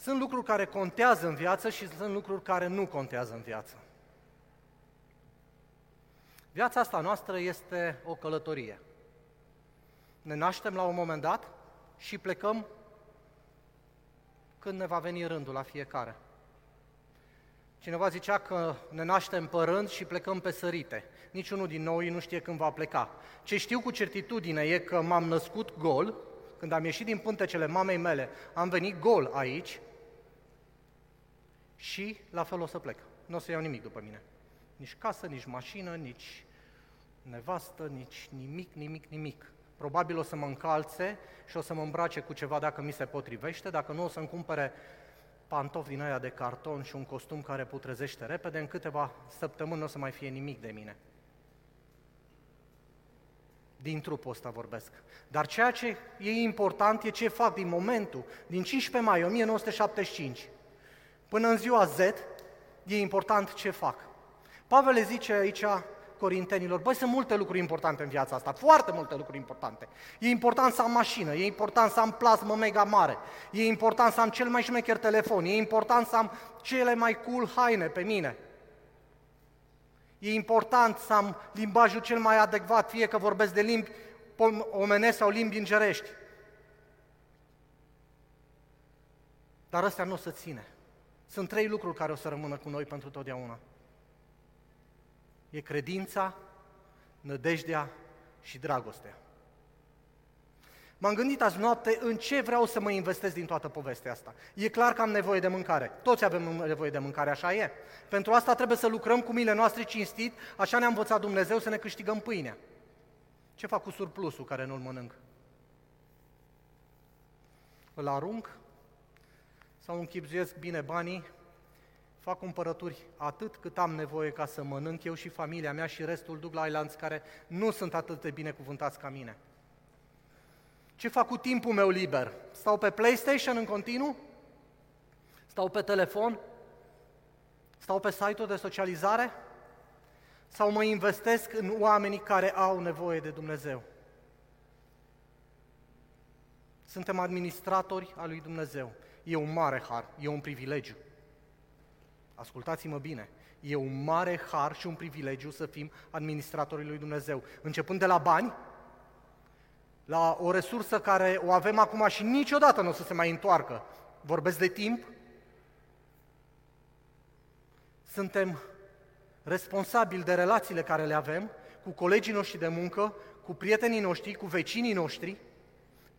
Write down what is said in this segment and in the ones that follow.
Sunt lucruri care contează în viață și sunt lucruri care nu contează în viață. Viața asta noastră este o călătorie. Ne naștem la un moment dat și plecăm când ne va veni rândul la fiecare. Cineva zicea că ne naștem pe rând și plecăm pe sărite. Niciunul din noi nu știe când va pleca. Ce știu cu certitudine e că m-am născut gol, când am ieșit din pântecele mamei mele, am venit gol aici și la fel o să plec. Nu o să iau nimic după mine. Nici casă, nici mașină, nici nevastă, nici nimic, nimic, nimic. Probabil o să mă încalțe și o să mă îmbrace cu ceva dacă mi se potrivește, dacă nu o să-mi cumpere pantofi din aia de carton și un costum care putrezește repede, în câteva săptămâni nu o să mai fie nimic de mine. Din trupul ăsta vorbesc. Dar ceea ce e important e ce fac din momentul, din 15 mai 1975 până în ziua Z, e important ce fac. Pavel le zice aici corintenilor, băi, sunt multe lucruri importante în viața asta, foarte multe lucruri importante. E important să am mașină, e important să am plasmă mega mare, e important să am cel mai șmecher telefon, e important să am cele mai cool haine pe mine. E important să am limbajul cel mai adecvat, fie că vorbesc de limbi omenesc sau limbi îngerești. Dar ăstea nu o să ține. Sunt trei lucruri care o să rămână cu noi pentru totdeauna. E credința, nădejdea și dragostea. M-am gândit azi noapte în ce vreau să mă investesc din toată povestea asta. E clar că am nevoie de mâncare. Toți avem nevoie de mâncare, așa e. Pentru asta trebuie să lucrăm cu mile noastre cinstit, așa ne-a învățat Dumnezeu să ne câștigăm pâinea. Ce fac cu surplusul care nu-l mănânc? Îl arunc sau închipzuiesc bine banii fac cumpărături atât cât am nevoie ca să mănânc eu și familia mea și restul duc la Islands care nu sunt atât de binecuvântați ca mine. Ce fac cu timpul meu liber? Stau pe PlayStation în continuu? Stau pe telefon? Stau pe site-uri de socializare? Sau mă investesc în oamenii care au nevoie de Dumnezeu? Suntem administratori al lui Dumnezeu. E un mare har, e un privilegiu. Ascultați-mă bine, e un mare har și un privilegiu să fim administratorii lui Dumnezeu. Începând de la bani, la o resursă care o avem acum și niciodată nu o să se mai întoarcă. Vorbesc de timp. Suntem responsabili de relațiile care le avem cu colegii noștri de muncă, cu prietenii noștri, cu vecinii noștri.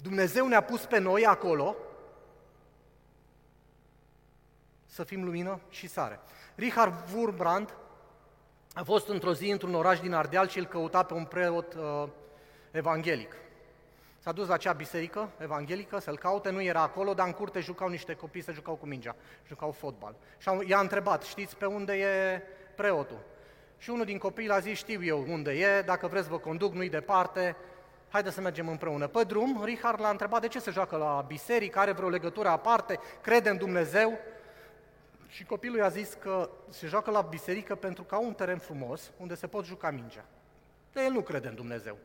Dumnezeu ne-a pus pe noi acolo să fim lumină și sare. Richard Wurmbrand a fost într-o zi într-un oraș din Ardeal și îl căuta pe un preot uh, evanghelic. S-a dus la acea biserică evanghelică să-l caute, nu era acolo, dar în curte jucau niște copii, se jucau cu mingea, jucau fotbal. Și i-a întrebat, știți pe unde e preotul? Și unul din copii l-a zis, știu eu unde e, dacă vreți vă conduc, nu-i departe, haideți să mergem împreună. Pe drum, Richard l-a întrebat de ce se joacă la biserică, are vreo legătură aparte, crede în Dumnezeu. Și copilul i-a zis că se joacă la biserică pentru că au un teren frumos unde se pot juca mingea. De el nu crede în Dumnezeu.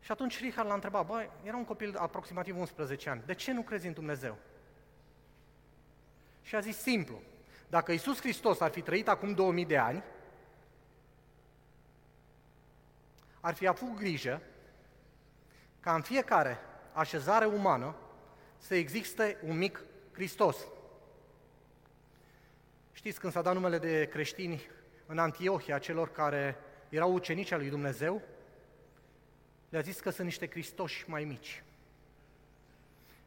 Și atunci Richard l-a întrebat, băi, era un copil aproximativ 11 ani, de ce nu crezi în Dumnezeu? Și a zis simplu, dacă Isus Hristos ar fi trăit acum 2000 de ani, ar fi avut grijă ca în fiecare așezare umană să existe un mic Hristos. Știți, când s-a dat numele de creștini în Antiohia, celor care erau ucenici al lui Dumnezeu, le-a zis că sunt niște cristoși mai mici.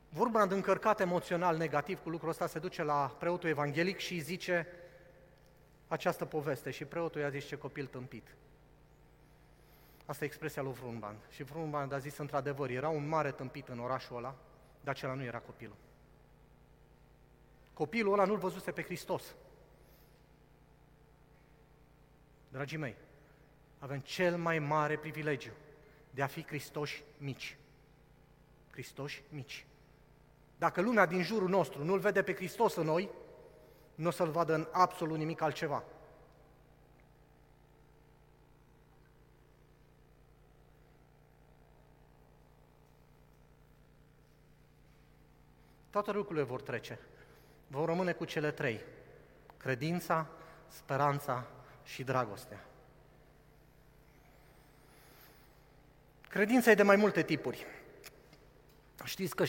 Vorba încărcat emoțional negativ cu lucrul ăsta se duce la preotul evanghelic și îi zice această poveste și preotul i-a zis ce copil tâmpit. Asta e expresia lui Vrunband. Și Vrunband a zis într-adevăr, era un mare tâmpit în orașul ăla, dar acela nu era copilul. Copilul ăla nu-l văzuse pe Hristos. Dragii mei, avem cel mai mare privilegiu de a fi Cristoși mici. Cristoși mici. Dacă lumea din jurul nostru nu-L vede pe Hristos în noi, nu o să-L vadă în absolut nimic altceva. Toate lucrurile vor trece. Vor rămâne cu cele trei. Credința, speranța și dragostea. Credința e de mai multe tipuri. Știți că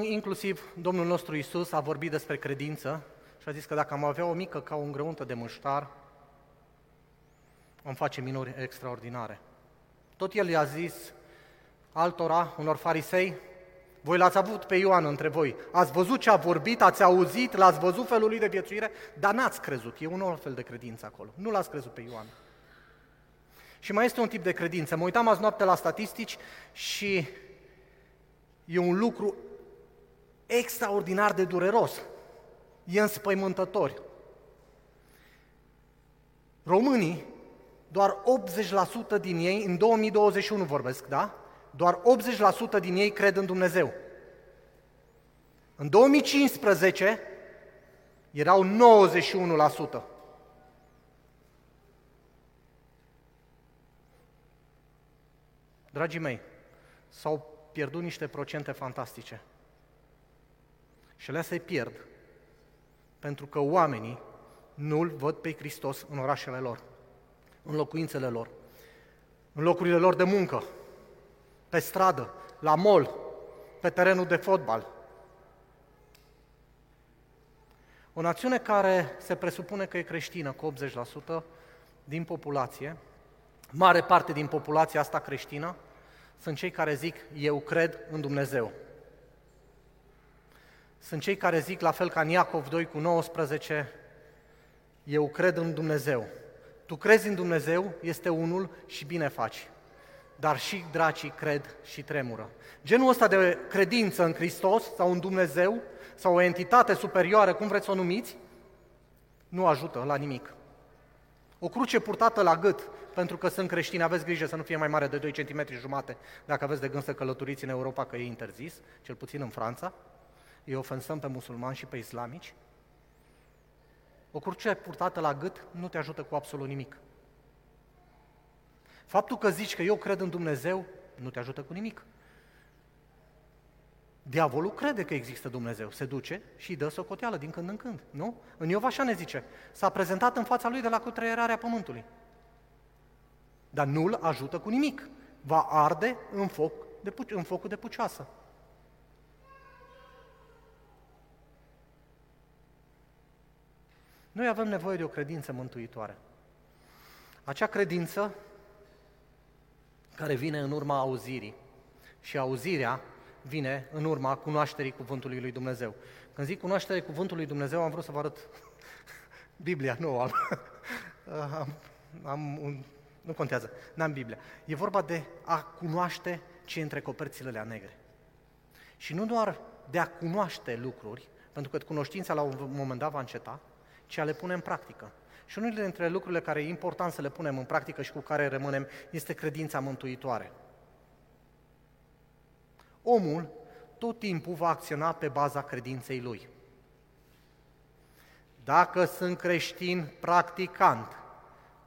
inclusiv Domnul nostru Isus a vorbit despre credință și a zis că dacă am avea o mică ca o îngrăuntă de măștar, am face minori extraordinare. Tot el i-a zis altora, unor farisei, voi l-ați avut pe Ioan între voi, ați văzut ce a vorbit, ați auzit, l-ați văzut felul lui de viețuire, dar n-ați crezut, e un alt fel de credință acolo, nu l-ați crezut pe Ioan. Și mai este un tip de credință. Mă uitam azi noapte la statistici și e un lucru extraordinar de dureros. E înspăimântător. Românii, doar 80% din ei, în 2021 vorbesc, da? Doar 80% din ei cred în Dumnezeu. În 2015 erau 91%. Dragii mei, s-au pierdut niște procente fantastice. Și le se pierd pentru că oamenii nu-L văd pe Hristos în orașele lor, în locuințele lor, în locurile lor de muncă, pe stradă, la mall, pe terenul de fotbal. O națiune care se presupune că e creștină cu 80% din populație, mare parte din populația asta creștină, sunt cei care zic, eu cred în Dumnezeu. Sunt cei care zic, la fel ca în Iacov 2 cu 19, eu cred în Dumnezeu. Tu crezi în Dumnezeu, este unul și bine faci. Dar și dracii cred și tremură. Genul ăsta de credință în Hristos sau în Dumnezeu sau o entitate superioară, cum vreți să o numiți, nu ajută la nimic. O cruce purtată la gât, pentru că sunt creștini, aveți grijă să nu fie mai mare de 2 cm jumate dacă aveți de gând să călătoriți în Europa, că e interzis, cel puțin în Franța, îi ofensăm pe musulmani și pe islamici. O cruce purtată la gât nu te ajută cu absolut nimic. Faptul că zici că eu cred în Dumnezeu nu te ajută cu nimic. Diavolul crede că există Dumnezeu, se duce și dă socoteală din când în când, nu? În Iov așa ne zice, s-a prezentat în fața lui de la cutreierarea pământului. Dar nu-l ajută cu nimic. Va arde în, foc de, în focul de pucioasă. Noi avem nevoie de o credință mântuitoare. Acea credință care vine în urma auzirii. Și auzirea vine în urma cunoașterii Cuvântului lui Dumnezeu. Când zic cunoașterea Cuvântului lui Dumnezeu, am vrut să vă arăt Biblia, nu am. am, am un, nu contează, n-am Biblia. E vorba de a cunoaște ce între coperțile alea negre. Și nu doar de a cunoaște lucruri, pentru că cunoștința la un moment dat va înceta, ci a le pune în practică. Și unul dintre lucrurile care e important să le punem în practică și cu care rămânem este credința mântuitoare. Omul tot timpul va acționa pe baza credinței lui. Dacă sunt creștin practicant,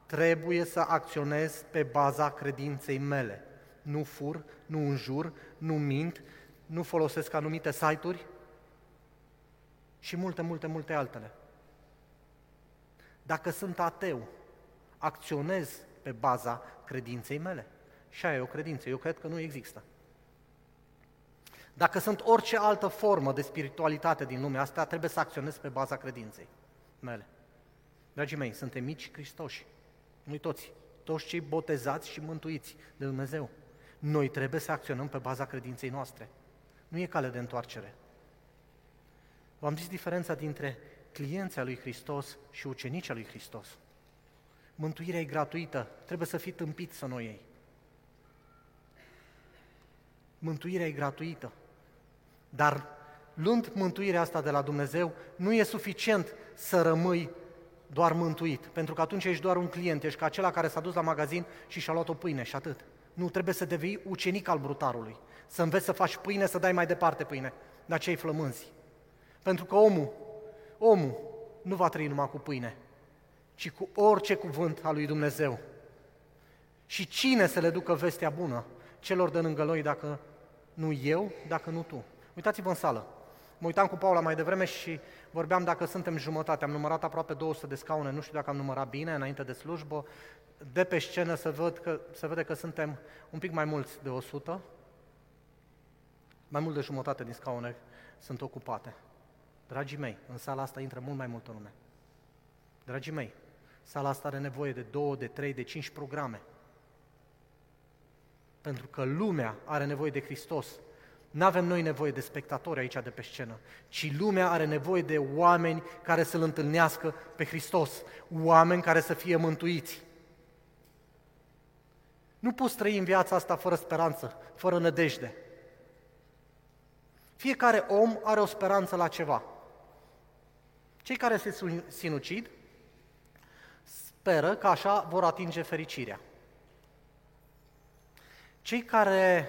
trebuie să acționez pe baza credinței mele. Nu fur, nu înjur, nu mint, nu folosesc anumite site-uri și multe, multe, multe altele. Dacă sunt ateu, acționez pe baza credinței mele. Și aia e o credință, eu cred că nu există. Dacă sunt orice altă formă de spiritualitate din lumea asta, trebuie să acționez pe baza credinței mele. Dragii mei, suntem mici Hristoși. Noi toți, toți cei botezați și mântuiți de Dumnezeu. Noi trebuie să acționăm pe baza credinței noastre. Nu e cale de întoarcere. V-am zis diferența dintre clienții lui Hristos și ucenicii lui Hristos. Mântuirea e gratuită, trebuie să fii tâmpit să nu iei. Mântuirea e gratuită, dar luând mântuirea asta de la Dumnezeu, nu e suficient să rămâi doar mântuit, pentru că atunci ești doar un client, ești ca acela care s-a dus la magazin și și-a luat o pâine și atât. Nu, trebuie să devii ucenic al brutarului, să înveți să faci pâine, să dai mai departe pâine, dar cei flămânzi. Pentru că omul, omul nu va trăi numai cu pâine, ci cu orice cuvânt al lui Dumnezeu. Și cine să le ducă vestea bună celor de lângă noi dacă nu eu, dacă nu tu? Uitați-vă în sală. Mă uitam cu Paula mai devreme și vorbeam dacă suntem jumătate. Am numărat aproape 200 de scaune, nu știu dacă am numărat bine înainte de slujbă. De pe scenă se, văd că, se vede că suntem un pic mai mulți de 100. Mai mult de jumătate din scaune sunt ocupate. Dragii mei, în sala asta intră mult mai multă lume. Dragii mei, sala asta are nevoie de două, de trei, de cinci programe. Pentru că lumea are nevoie de Hristos. Nu avem noi nevoie de spectatori aici de pe scenă, ci lumea are nevoie de oameni care să-L întâlnească pe Hristos, oameni care să fie mântuiți. Nu poți trăi în viața asta fără speranță, fără nădejde. Fiecare om are o speranță la ceva. Cei care se sinucid speră că așa vor atinge fericirea. Cei care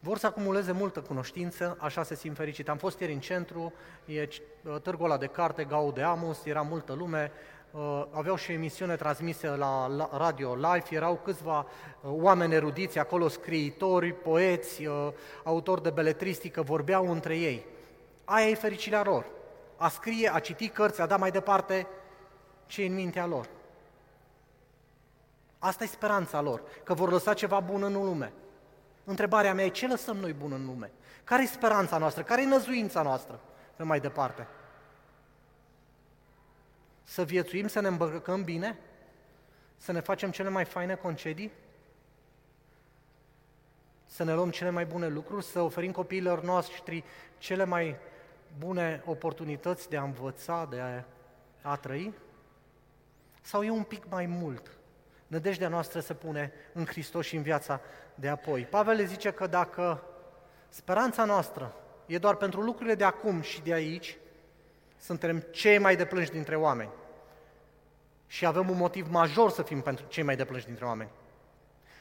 vor să acumuleze multă cunoștință, așa se simt fericit. Am fost ieri în centru, e târgul ăla de carte, Gaudeamus, era multă lume, uh, aveau și o emisiune transmisă la radio live, erau câțiva uh, oameni erudiți acolo, scriitori, poeți, uh, autori de beletristică, vorbeau între ei. Aia e fericirea lor. A scrie, a citi cărți, a da mai departe ce în mintea lor. Asta e speranța lor, că vor lăsa ceva bun în lume. Întrebarea mea e ce lăsăm noi bun în lume? Care e speranța noastră? Care e năzuința noastră? Pe mai departe. Să viețuim, să ne îmbrăcăm bine? Să ne facem cele mai faine concedii? Să ne luăm cele mai bune lucruri? Să oferim copiilor noștri cele mai bune oportunități de a învăța, de a, a trăi? Sau e un pic mai mult? Nădejdea noastră se pune în Hristos și în viața de apoi. Pavel le zice că dacă speranța noastră e doar pentru lucrurile de acum și de aici, suntem cei mai deplânși dintre oameni. Și avem un motiv major să fim pentru cei mai deplânși dintre oameni.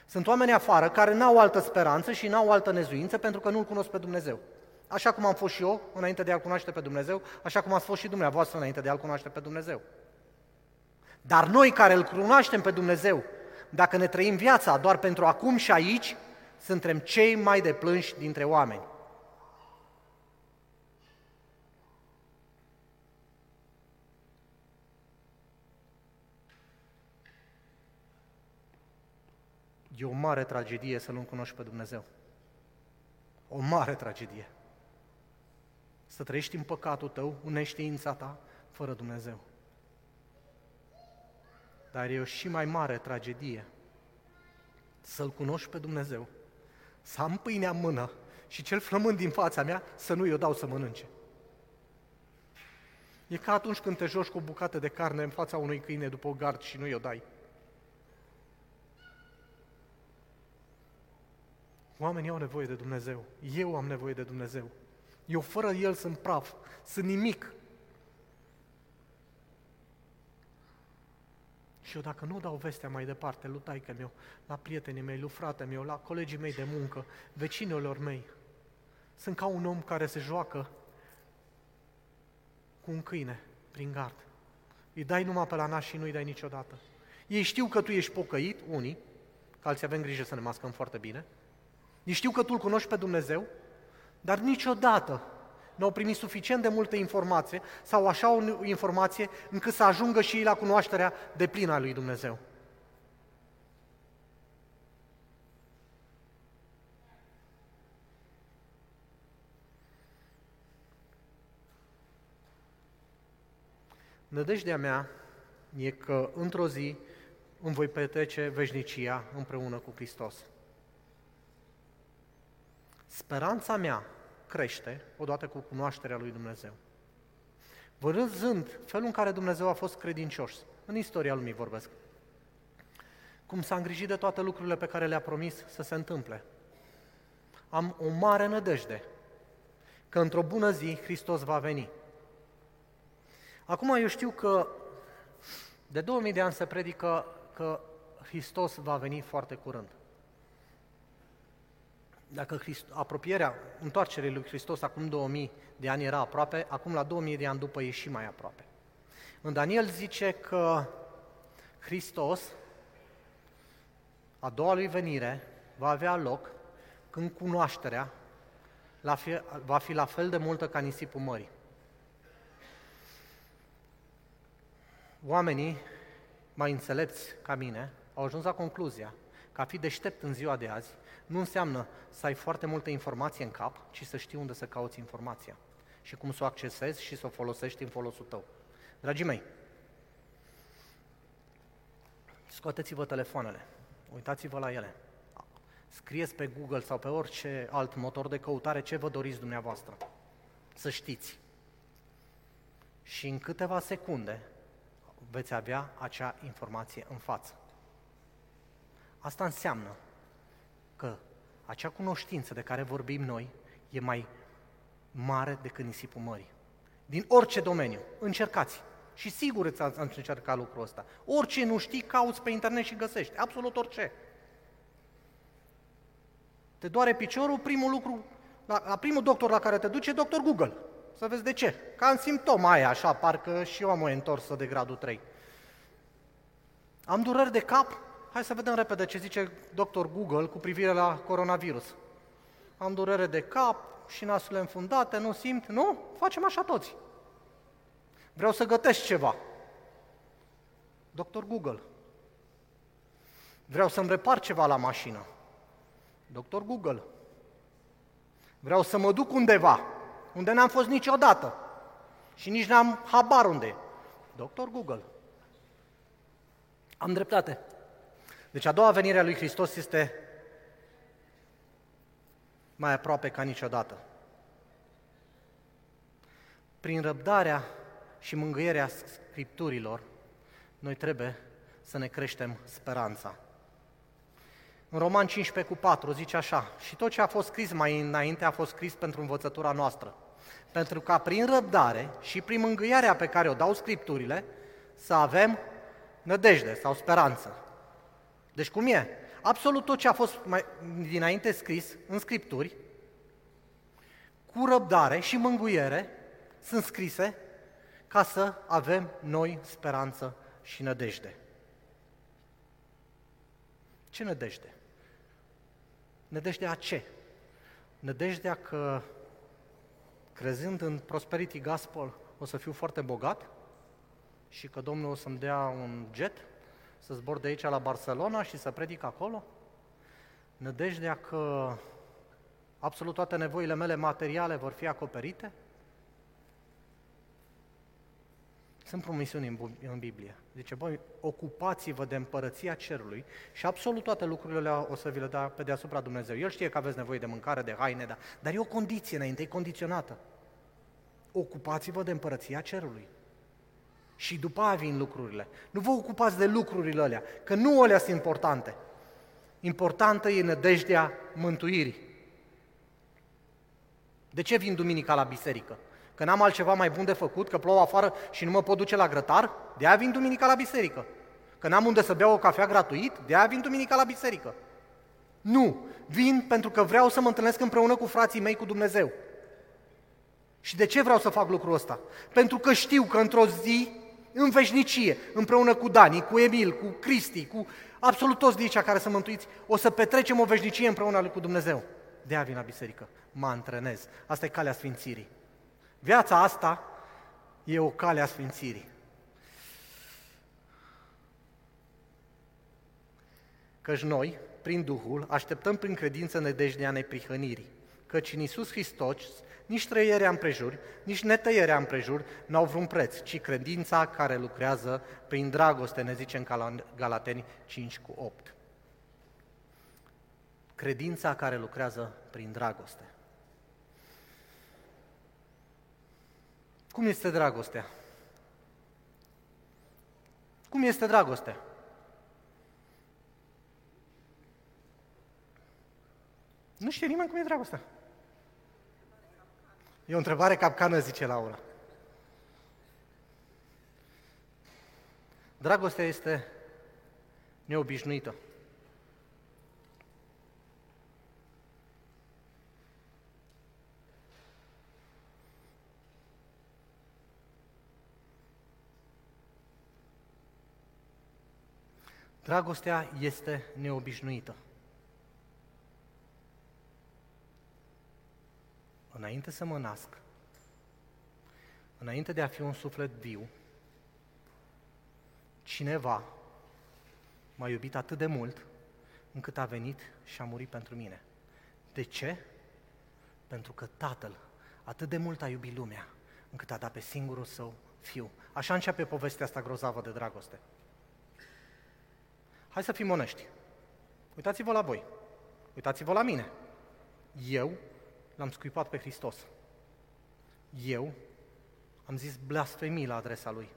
Sunt oameni afară care n-au altă speranță și n-au altă nezuință pentru că nu-L cunosc pe Dumnezeu. Așa cum am fost și eu înainte de a-L cunoaște pe Dumnezeu, așa cum ați fost și dumneavoastră înainte de a-L cunoaște pe Dumnezeu. Dar noi care îl cunoaștem pe Dumnezeu, dacă ne trăim viața doar pentru acum și aici, suntem cei mai deplânși dintre oameni. E o mare tragedie să nu cunoști pe Dumnezeu. O mare tragedie. Să trăiești în păcatul tău, în neștiința ta, fără Dumnezeu. Dar e o și mai mare tragedie să-L cunoști pe Dumnezeu, să am pâinea în mână și cel flămând din fața mea să nu i-o dau să mănânce. E ca atunci când te joci cu o bucată de carne în fața unui câine după o gard și nu i-o dai. Oamenii au nevoie de Dumnezeu. Eu am nevoie de Dumnezeu. Eu fără El sunt praf, sunt nimic. Și eu dacă nu dau vestea mai departe lui taică meu, la prietenii mei, lui frate meu, la colegii mei de muncă, vecinilor mei, sunt ca un om care se joacă cu un câine prin gard. Îi dai numai pe la nas și nu-i dai niciodată. Ei știu că tu ești pocăit, unii, că alții avem grijă să ne mascăm foarte bine. Ei știu că tu îl cunoști pe Dumnezeu, dar niciodată nu au primit suficient de multă informație sau așa o informație încât să ajungă și ei la cunoașterea de plină a lui Dumnezeu. Nădejdea mea e că într-o zi îmi voi petrece veșnicia împreună cu Hristos. Speranța mea crește odată cu cunoașterea lui Dumnezeu. Văzând felul în care Dumnezeu a fost credincios, în istoria lumii vorbesc, cum s-a îngrijit de toate lucrurile pe care le-a promis să se întâmple. Am o mare nădejde că într-o bună zi Hristos va veni. Acum eu știu că de 2000 de ani se predică că Hristos va veni foarte curând. Dacă Christ, apropierea, întoarcerea lui Hristos acum 2000 de ani era aproape, acum la 2000 de ani după e și mai aproape. În Daniel zice că Hristos, a doua lui venire, va avea loc când cunoașterea la fi, va fi la fel de multă ca nisipul mării. Oamenii mai înțelepți ca mine au ajuns la concluzia că a fi deștept în ziua de azi nu înseamnă să ai foarte multă informație în cap, ci să știi unde să cauți informația și cum să o accesezi și să o folosești în folosul tău. Dragii mei, scoateți-vă telefoanele, uitați-vă la ele, scrieți pe Google sau pe orice alt motor de căutare ce vă doriți dumneavoastră. Să știți. Și în câteva secunde veți avea acea informație în față. Asta înseamnă că acea cunoștință de care vorbim noi e mai mare decât nisipul mării. Din orice domeniu. Încercați. Și sigur îți ați încercat lucrul ăsta. Orice nu știi, cauți pe internet și găsești. Absolut orice. Te doare piciorul, primul lucru, la, la primul doctor la care te duce, doctor Google. Să vezi de ce. Ca în simptoma aia, așa, parcă și eu am o întorsă de gradul 3. Am dureri de cap? Hai să vedem repede ce zice doctor Google cu privire la coronavirus. Am durere de cap și nasurile înfundate, nu simt? Nu? Facem așa toți. Vreau să gătesc ceva. Doctor Google. Vreau să-mi repar ceva la mașină. Doctor Google. Vreau să mă duc undeva, unde n-am fost niciodată și nici n-am habar unde. Doctor Google. Am dreptate. Deci a doua venire a lui Hristos este mai aproape ca niciodată. Prin răbdarea și mângâierea Scripturilor, noi trebuie să ne creștem speranța. În Roman 15 cu 4 zice așa, și tot ce a fost scris mai înainte a fost scris pentru învățătura noastră, pentru ca prin răbdare și prin mângâiarea pe care o dau Scripturile, să avem nădejde sau speranță. Deci cum e? Absolut tot ce a fost mai dinainte scris în Scripturi, cu răbdare și mângâiere, sunt scrise ca să avem noi speranță și nădejde. Ce nădejde? Nădejdea ce? Nădejdea că crezând în Prosperity Gospel o să fiu foarte bogat și că Domnul o să-mi dea un jet să zbor de aici la Barcelona și să predic acolo? Nădejdea că absolut toate nevoile mele materiale vor fi acoperite? Sunt promisiuni în Biblie. Zice, băi, ocupați-vă de împărăția cerului și absolut toate lucrurile o să vi le dea pe deasupra Dumnezeu. El știe că aveți nevoie de mâncare, de haine, da, dar e o condiție înainte, e condiționată. Ocupați-vă de împărăția cerului. Și după aia vin lucrurile. Nu vă ocupați de lucrurile alea, că nu alea sunt importante. Importantă e nădejdea mântuirii. De ce vin duminica la biserică? Că n-am altceva mai bun de făcut, că plouă afară și nu mă pot duce la grătar? De aia vin duminica la biserică. Că n-am unde să beau o cafea gratuit? De aia vin duminica la biserică. Nu, vin pentru că vreau să mă întâlnesc împreună cu frații mei cu Dumnezeu. Și de ce vreau să fac lucrul ăsta? Pentru că știu că într-o zi, în veșnicie, împreună cu Dani, cu Emil, cu Cristi, cu absolut toți de aici care să mântuiți, o să petrecem o veșnicie împreună cu Dumnezeu. De aia vin la biserică, mă antrenez. Asta e calea sfințirii. Viața asta e o cale a sfințirii. Căci noi, prin Duhul, așteptăm prin credință nădejdea neprihănirii. Căci în Iisus Hristos, nici trăierea împrejur, nici netăierea împrejur n-au vreun preț, ci credința care lucrează prin dragoste, ne zice în Galateni 5 cu 8. Credința care lucrează prin dragoste. Cum este dragostea? Cum este dragostea? Nu știe nimeni cum e dragostea. E o întrebare capcană, zice Laura. Dragostea este neobișnuită. Dragostea este neobișnuită. Înainte să mă nasc, înainte de a fi un suflet viu, cineva m-a iubit atât de mult încât a venit și a murit pentru mine. De ce? Pentru că Tatăl atât de mult a iubit lumea, încât a dat pe singurul său fiu. Așa începe povestea asta grozavă de dragoste. Hai să fim onești. Uitați-vă la voi. Uitați-vă la mine. Eu l-am scuipat pe Hristos. Eu am zis blasfemii la adresa Lui.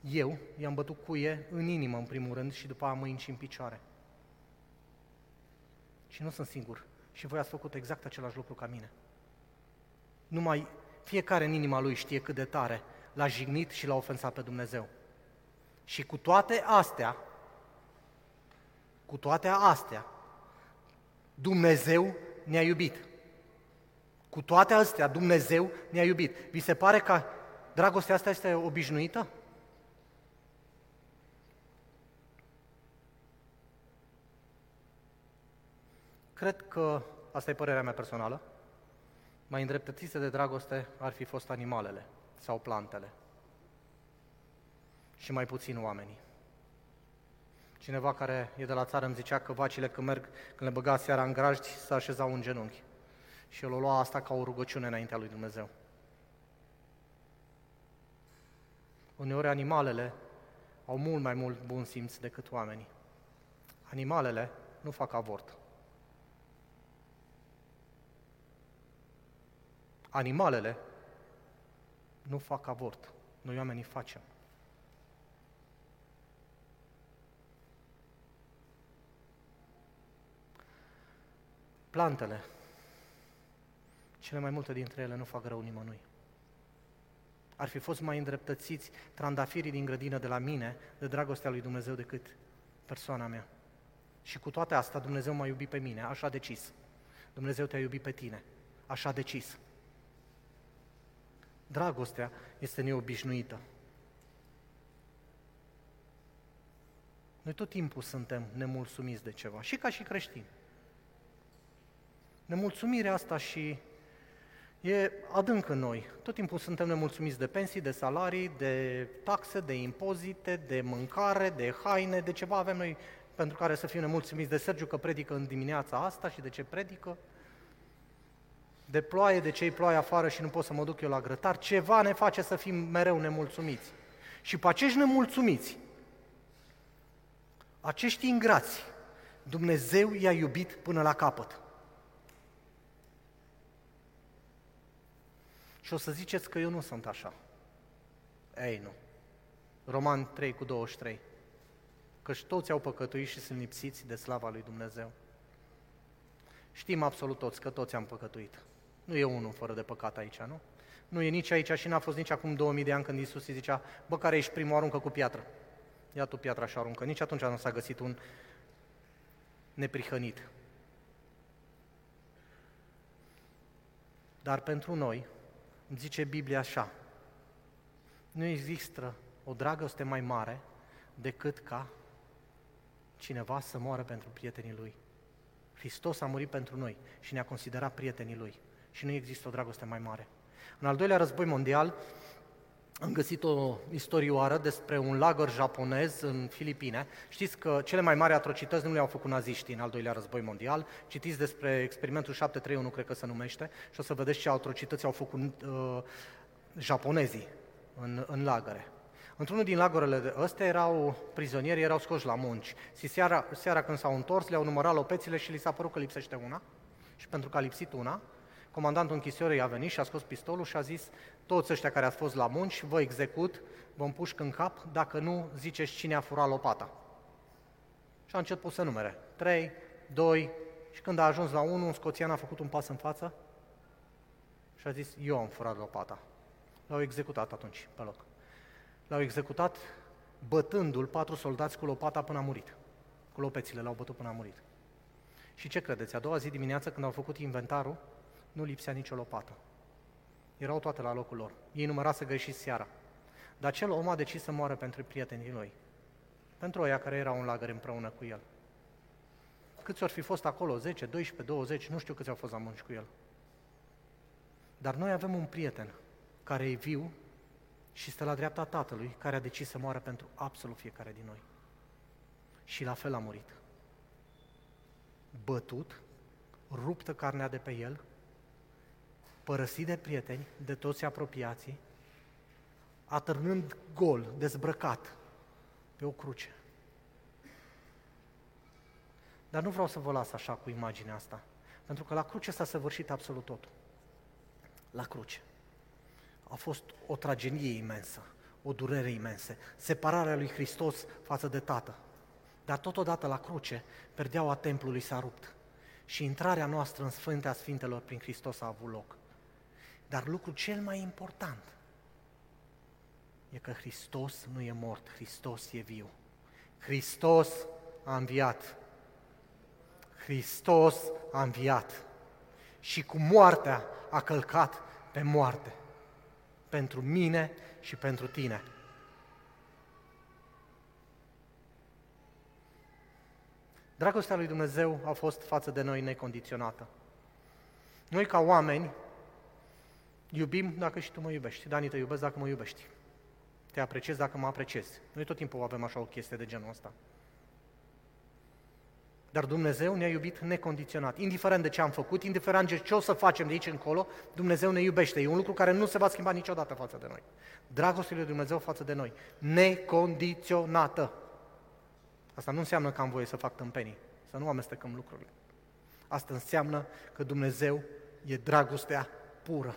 Eu i-am bătut cuie în inimă, în primul rând, și după aia mâini și în picioare. Și nu sunt singur. Și voi ați făcut exact același lucru ca mine. Numai fiecare în inima lui știe cât de tare l-a jignit și l-a ofensat pe Dumnezeu. Și cu toate astea, cu toate astea, Dumnezeu ne-a iubit. Cu toate astea, Dumnezeu ne-a iubit. Vi se pare că dragostea asta este obișnuită? Cred că, asta e părerea mea personală, mai îndreptățite de dragoste ar fi fost animalele sau plantele și mai puțin oamenii. Cineva care e de la țară îmi zicea că vacile când merg, când le băga seara în grajdi, să așezau în genunchi. Și el o lua asta ca o rugăciune înaintea lui Dumnezeu. Uneori animalele au mult mai mult bun simț decât oamenii. Animalele nu fac avort. Animalele nu fac avort. Noi oamenii facem. Plantele, cele mai multe dintre ele nu fac rău nimănui. Ar fi fost mai îndreptățiți trandafirii din grădină de la mine de dragostea lui Dumnezeu decât persoana mea. Și cu toate astea Dumnezeu m-a iubit pe mine, așa decis. Dumnezeu te-a iubit pe tine, așa decis. Dragostea este neobișnuită. Noi tot timpul suntem nemulțumiți de ceva, și ca și creștini. Nemulțumirea asta și e adânc în noi. Tot timpul suntem nemulțumiți de pensii, de salarii, de taxe, de impozite, de mâncare, de haine, de ceva avem noi pentru care să fim nemulțumiți de Sergiu că predică în dimineața asta și de ce predică de ploaie, de ce ploaie afară și nu pot să mă duc eu la grătar, ceva ne face să fim mereu nemulțumiți. Și pe acești nemulțumiți, acești ingrați, Dumnezeu i-a iubit până la capăt. Și o să ziceți că eu nu sunt așa. Ei, nu. Roman 3 cu 23. Căci toți au păcătuit și sunt lipsiți de slava lui Dumnezeu. Știm absolut toți că toți am păcătuit. Nu e unul fără de păcat aici, nu? Nu e nici aici și n-a fost nici acum 2000 de ani când Iisus îi zicea, bă, care ești primul, aruncă cu piatră. Ia tu piatra și aruncă. Nici atunci nu s-a găsit un neprihănit. Dar pentru noi, îmi zice Biblia așa, nu există o dragoste mai mare decât ca cineva să moară pentru prietenii lui. Hristos a murit pentru noi și ne-a considerat prietenii lui și nu există o dragoste mai mare. În al doilea război mondial am găsit o istorioară despre un lagăr japonez în Filipine. Știți că cele mai mari atrocități nu le-au făcut naziștii în al doilea război mondial. Citiți despre experimentul 731, cred că se numește, și o să vedeți ce atrocități au făcut uh, japonezii în, în lagăre. Într-unul din lagărele ăstea erau prizonieri, erau scoși la munci. Și seara, seara când s-au întors, le-au numărat lopețile și li s-a părut că lipsește una. Și pentru că a lipsit una, Comandantul închisorii a venit și a scos pistolul și a zis, toți ăștia care ați fost la munci, vă execut, vă împușc în cap, dacă nu, ziceți cine a furat lopata. Și a început să numere. 3, 2, și când a ajuns la 1, un scoțian a făcut un pas în față și a zis, eu am furat lopata. L-au executat atunci, pe loc. L-au executat bătându-l patru soldați cu lopata până a murit. Cu lopețile l-au bătut până a murit. Și ce credeți? A doua zi dimineață, când au făcut inventarul, nu lipsea nicio lopată. Erau toate la locul lor. Ei numărase greșit seara. Dar acel om a decis să moară pentru prietenii lui. Pentru oia care erau în lagăr împreună cu el. Câți ori fi fost acolo? 10, 12, 20, nu știu câți au fost la munci cu el. Dar noi avem un prieten care e viu și stă la dreapta Tatălui, care a decis să moară pentru absolut fiecare din noi. Și la fel a murit. Bătut, ruptă carnea de pe el, părăsit de prieteni, de toți apropiații, atârnând gol, dezbrăcat, pe o cruce. Dar nu vreau să vă las așa cu imaginea asta, pentru că la cruce s-a săvârșit absolut totul. La cruce. A fost o tragedie imensă, o durere imensă, separarea lui Hristos față de Tată. Dar totodată la cruce, perdeaua templului s-a rupt și intrarea noastră în Sfântea Sfintelor prin Hristos a avut loc. Dar lucrul cel mai important e că Hristos nu e mort, Hristos e viu. Hristos a înviat. Hristos a înviat și cu moartea a călcat pe moarte. Pentru mine și pentru tine. Dragostea lui Dumnezeu a fost față de noi necondiționată. Noi ca oameni iubim dacă și tu mă iubești. Dani, te iubesc dacă mă iubești. Te apreciez dacă mă apreciezi. Noi tot timpul avem așa o chestie de genul ăsta. Dar Dumnezeu ne-a iubit necondiționat. Indiferent de ce am făcut, indiferent de ce o să facem de aici încolo, Dumnezeu ne iubește. E un lucru care nu se va schimba niciodată față de noi. Dragostea lui Dumnezeu față de noi. Necondiționată. Asta nu înseamnă că am voie să fac tâmpenii, să nu amestecăm lucrurile. Asta înseamnă că Dumnezeu e dragostea pură.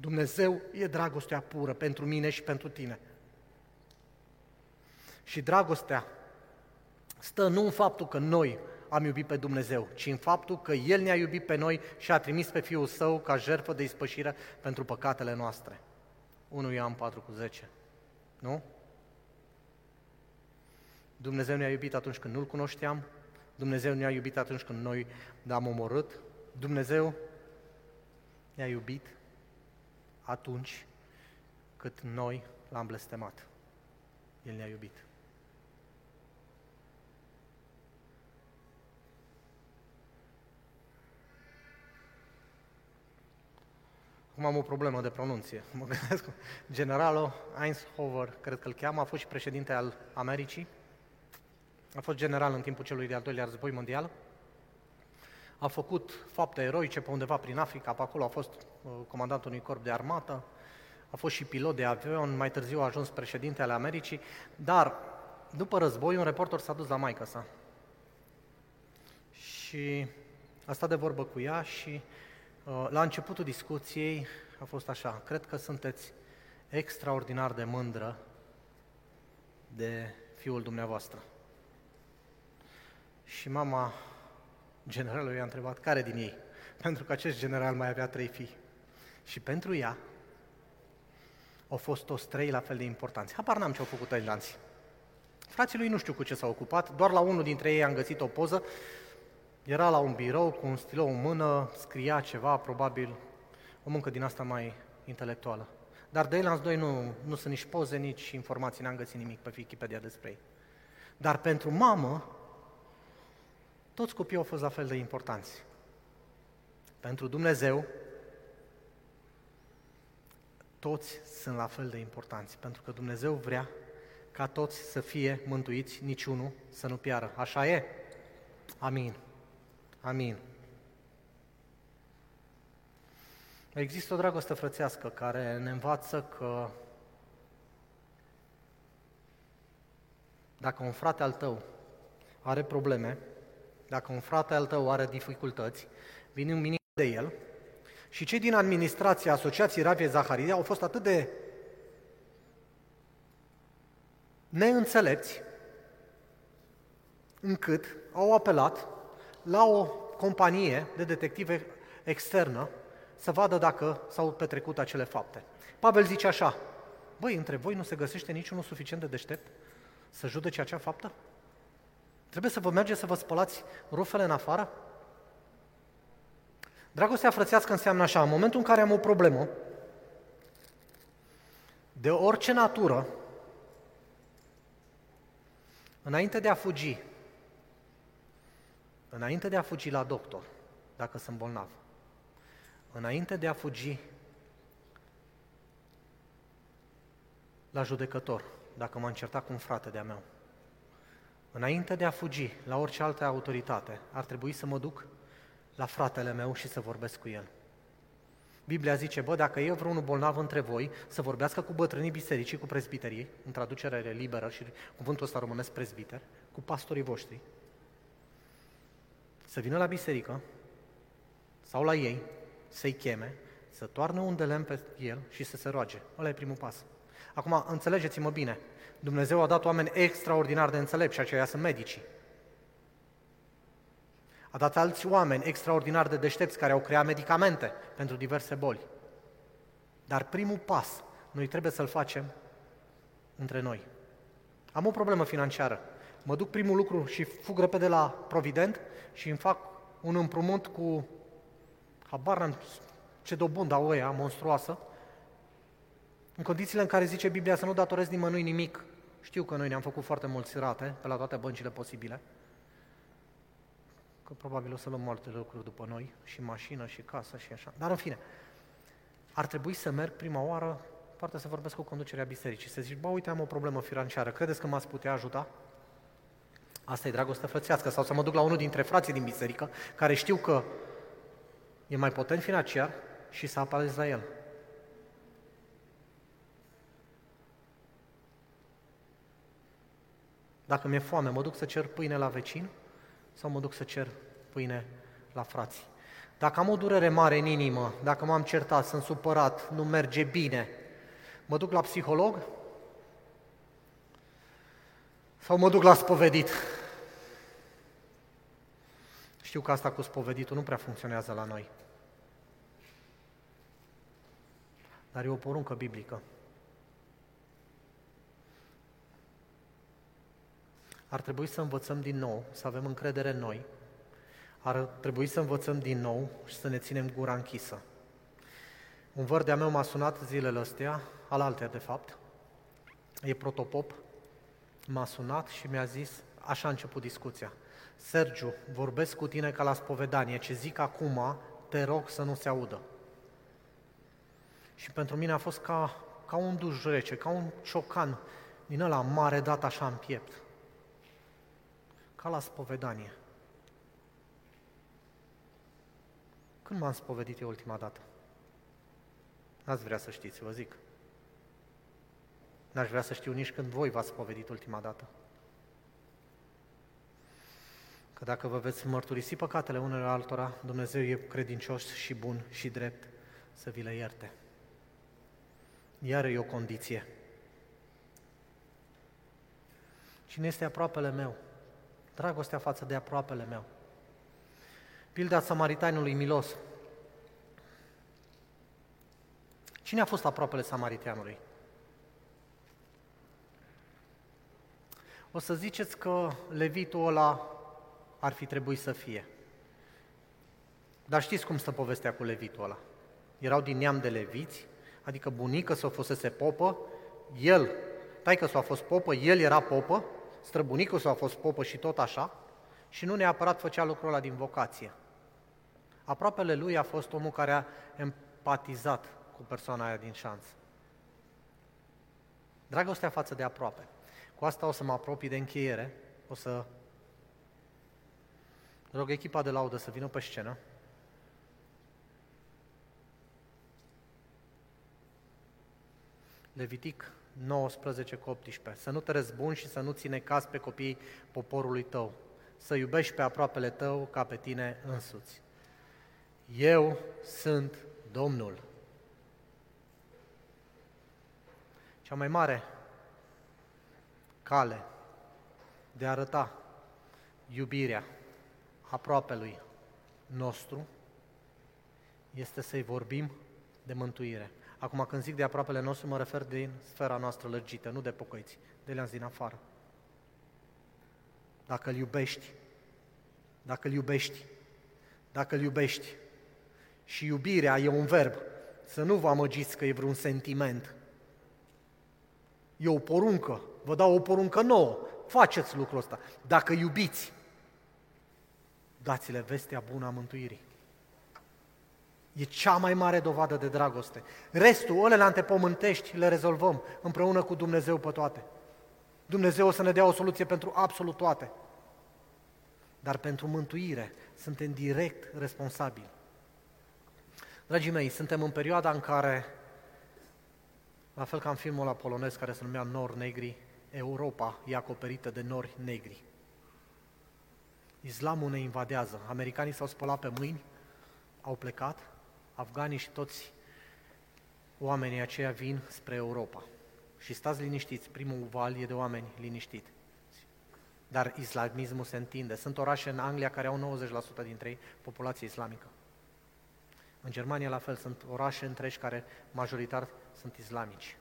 Dumnezeu e dragostea pură pentru mine și pentru tine. Și dragostea stă nu în faptul că noi am iubit pe Dumnezeu, ci în faptul că El ne-a iubit pe noi și a trimis pe Fiul Său ca jertfă de ispășire pentru păcatele noastre. 1 Ioan 4 cu 10. Nu? Dumnezeu ne-a iubit atunci când nu-L cunoșteam, Dumnezeu ne-a iubit atunci când noi l-am omorât, Dumnezeu ne-a iubit atunci cât noi l-am blestemat. El ne-a iubit. Acum am o problemă de pronunție. Mă gândesc, generalul Eisenhower, cred că îl cheamă, a fost și președinte al Americii, a fost general în timpul celui de-al doilea război mondial, a făcut fapte eroice pe undeva prin Africa, pe acolo a fost uh, comandantul unui corp de armată, a fost și pilot de avion, mai târziu a ajuns președinte ale Americii, dar după război un reporter s-a dus la maica sa și a stat de vorbă cu ea și uh, la începutul discuției a fost așa, cred că sunteți extraordinar de mândră de fiul dumneavoastră. Și mama generalului i-a întrebat care din ei, pentru că acest general mai avea trei fii. Și pentru ea au fost toți trei la fel de importanți. Habar n-am ce au făcut tailanții. Frații lui nu știu cu ce s-au ocupat, doar la unul dintre ei am găsit o poză. Era la un birou cu un stilou în mână, scria ceva, probabil o muncă din asta mai intelectuală. Dar de Elan's 2 nu, nu sunt nici poze, nici informații, n-am găsit nimic pe Wikipedia despre ei. Dar pentru mamă, toți copiii au fost la fel de importanți. Pentru Dumnezeu, toți sunt la fel de importanți, pentru că Dumnezeu vrea ca toți să fie mântuiți, niciunul să nu piară. Așa e? Amin. Amin. Există o dragoste frățească care ne învață că dacă un frate al tău are probleme, dacă un frate al tău are dificultăți, vine un minim de el și cei din administrația Asociației Ravie Zaharia au fost atât de neînțelepți încât au apelat la o companie de detective externă să vadă dacă s-au petrecut acele fapte. Pavel zice așa, băi, între voi nu se găsește niciunul suficient de deștept să judece acea faptă? Trebuie să vă mergeți să vă spălați rufele în afară? Dragostea frățească înseamnă așa, în momentul în care am o problemă, de orice natură, înainte de a fugi, înainte de a fugi la doctor, dacă sunt bolnav, înainte de a fugi la judecător, dacă m-am certat cu un frate de-a meu, înainte de a fugi la orice altă autoritate, ar trebui să mă duc la fratele meu și să vorbesc cu el. Biblia zice, bă, dacă e vreunul bolnav între voi, să vorbească cu bătrânii bisericii, cu prezbiterii, în traducere liberă și cuvântul ăsta românesc prezbiter, cu pastorii voștri, să vină la biserică sau la ei, să-i cheme, să toarnă un de lemn pe el și să se roage. Ăla e primul pas. Acum, înțelegeți-mă bine, Dumnezeu a dat oameni extraordinar de înțelepți și aceia sunt medicii. A dat alți oameni extraordinar de deștepți care au creat medicamente pentru diverse boli. Dar primul pas noi trebuie să-l facem între noi. Am o problemă financiară. Mă duc primul lucru și fug repede la Provident și îmi fac un împrumut cu, habar n ce dobândă au ăia, monstruoasă, în condițiile în care zice Biblia să nu datorezi nimănui nimic. Știu că noi ne-am făcut foarte mulți rate pe la toate băncile posibile, că probabil o să luăm multe lucruri după noi, și mașină, și casă, și așa. Dar în fine, ar trebui să merg prima oară, poate să vorbesc cu conducerea bisericii, să zic, bă, uite, am o problemă financiară, credeți că m-ați putea ajuta? Asta e dragoste frățească. Sau să mă duc la unul dintre frații din biserică, care știu că e mai potent financiar și să apelez la el. Dacă mi-e foame, mă duc să cer pâine la vecin sau mă duc să cer pâine la frații. Dacă am o durere mare în inimă, dacă m-am certat, sunt supărat, nu merge bine, mă duc la psiholog sau mă duc la spovedit? Știu că asta cu spoveditul nu prea funcționează la noi. Dar e o poruncă biblică. Ar trebui să învățăm din nou, să avem încredere în noi. Ar trebui să învățăm din nou și să ne ținem gura închisă. Un văr de-a meu m-a sunat zilele astea, al altea de fapt, e protopop, m-a sunat și mi-a zis, așa a început discuția, Sergiu, vorbesc cu tine ca la spovedanie, ce zic acum, te rog să nu se audă. Și pentru mine a fost ca, ca un duș rece, ca un ciocan din ăla mare dat așa în piept. Ca la spovedanie. Când m-am spovedit eu ultima dată? N-ați vrea să știți, vă zic. N-aș vrea să știu nici când voi v-ați spovedit ultima dată. Că dacă vă veți mărturisi păcatele unele altora, Dumnezeu e credincios și bun și drept să vi le ierte. Iar e o condiție. Cine este aproapele meu? Dragostea față de aproapele meu. Pilda Samaritanului Milos. Cine a fost aproapele Samariteanului? O să ziceți că levitul ăla ar fi trebuit să fie. Dar știți cum stă povestea cu levitul ăla? Erau din neam de leviți, adică bunică s-o fusese popă, el, taică s-a fost popă, el era popă, străbunicul s-a fost popă și tot așa, și nu neapărat făcea lucrul ăla din vocație. Aproapele lui a fost omul care a empatizat cu persoana aia din șanț. Dragostea față de aproape. Cu asta o să mă apropii de încheiere, o să Rog echipa de laudă să vină pe scenă. Levitic 19 cu 18. Să nu te răzbuni și să nu ține caz pe copiii poporului tău. Să iubești pe aproapele tău ca pe tine însuți. Eu sunt Domnul. Cea mai mare cale de a arăta iubirea aproapelui nostru este să-i vorbim de mântuire. Acum, când zic de aproapele nostru, mă refer din sfera noastră lărgită, nu de pocăiți, de leanți din afară. Dacă îl iubești, dacă îl iubești, dacă îl iubești, și iubirea e un verb, să nu vă amăgiți că e vreun sentiment. E o poruncă, vă dau o poruncă nouă, faceți lucrul ăsta. Dacă iubiți, dați-le vestea bună a mântuirii. E cea mai mare dovadă de dragoste. Restul, olele antepomântești, le rezolvăm împreună cu Dumnezeu pe toate. Dumnezeu o să ne dea o soluție pentru absolut toate. Dar pentru mântuire suntem direct responsabili. Dragii mei, suntem în perioada în care, la fel ca în filmul la polonez care se numea Nor Negri, Europa e acoperită de nori negri. Islamul ne invadează. Americanii s-au spălat pe mâini, au plecat, afganii și toți oamenii aceia vin spre Europa. Și stați liniștiți, primul val e de oameni liniștit. Dar islamismul se întinde. Sunt orașe în Anglia care au 90% dintre ei populație islamică. În Germania la fel sunt orașe întregi care majoritar sunt islamici.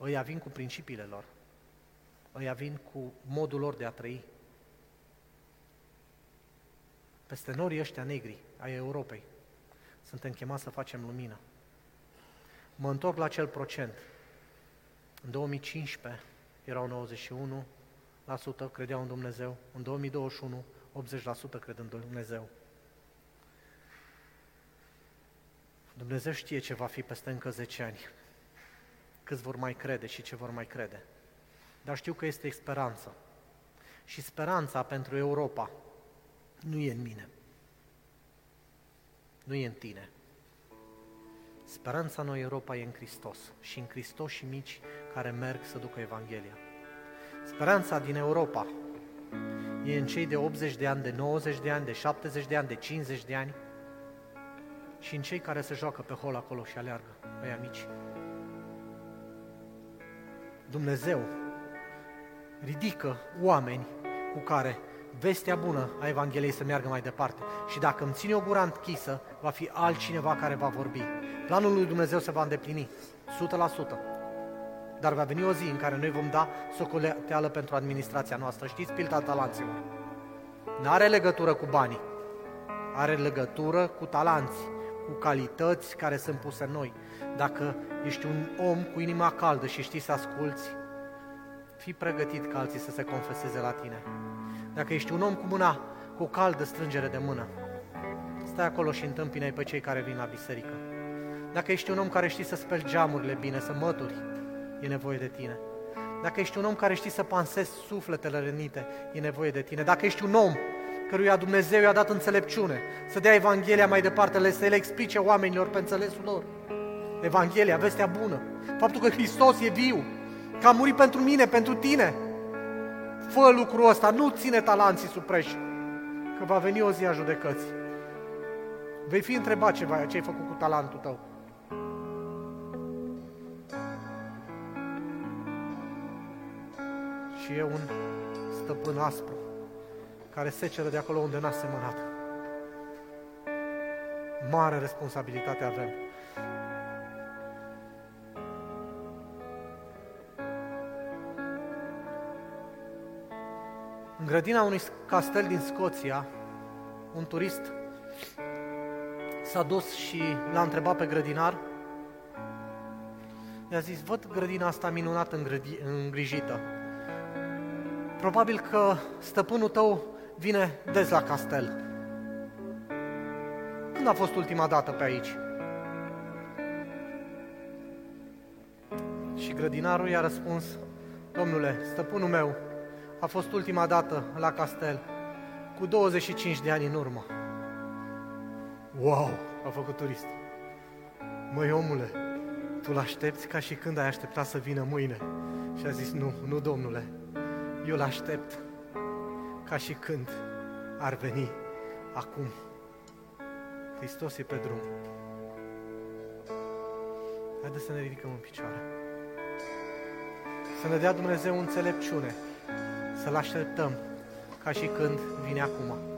Ăia vin cu principiile lor. Ăia vin cu modul lor de a trăi. Peste norii ăștia negri ai Europei suntem chemați să facem lumină. Mă întorc la acel procent. În 2015 erau 91 credeau în Dumnezeu, în 2021 80% cred în Dumnezeu. Dumnezeu știe ce va fi peste încă 10 ani, câți vor mai crede și ce vor mai crede. Dar știu că este speranță. Și speranța pentru Europa nu e în mine, nu e în tine. Speranța noi Europa e în Hristos și în Hristos și mici care merg să ducă Evanghelia. Speranța din Europa e în cei de 80 de ani, de 90 de ani, de 70 de ani, de 50 de ani și în cei care se joacă pe hol acolo și aleargă, ăia mici. Dumnezeu ridică oameni cu care vestea bună a Evangheliei să meargă mai departe. Și dacă îmi ține o gură închisă, va fi altcineva care va vorbi. Planul lui Dumnezeu se va îndeplini, 100%. Dar va veni o zi în care noi vom da socoleteală pentru administrația noastră. Știți pilta talanților? Nu are legătură cu banii, are legătură cu talanți, cu calități care sunt puse în noi. Dacă ești un om cu inima caldă și știi să asculți, fii pregătit ca alții să se confeseze la tine. Dacă ești un om cu mâna cu o caldă strângere de mână, stai acolo și întâmpină pe cei care vin la biserică. Dacă ești un om care știi să speli geamurile bine, să mături, e nevoie de tine. Dacă ești un om care știi să pansezi sufletele rănite, e nevoie de tine. Dacă ești un om căruia Dumnezeu i-a dat înțelepciune, să dea Evanghelia mai departe, să le explice oamenilor pe înțelesul lor. Evanghelia, vestea bună, faptul că Hristos e viu, că a murit pentru mine, pentru tine. Fă lucrul ăsta, nu ține talanții supreși, că va veni o zi a judecății. Vei fi întrebat ceva, ce ai făcut cu talentul tău. Și e un stăpân aspru care seceră de acolo unde n-a semănat. Mare responsabilitate avem. În grădina unui castel din Scoția, un turist s-a dus și l-a întrebat pe grădinar, i-a zis, văd grădina asta minunată îngrijită. Probabil că stăpânul tău vine des la castel. Când a fost ultima dată pe aici? Și grădinarul i-a răspuns, Domnule, stăpânul meu a fost ultima dată la castel cu 25 de ani în urmă. Wow, a făcut turist. Măi, omule, tu l-aștepți ca și când ai așteptat să vină mâine. Și a zis, nu, nu, domnule, eu l-aștept ca și când ar veni acum. Hristos e pe drum. Haideți să ne ridicăm în picioare. Să ne dea Dumnezeu înțelepciune, să-L așteptăm ca și când vine acum.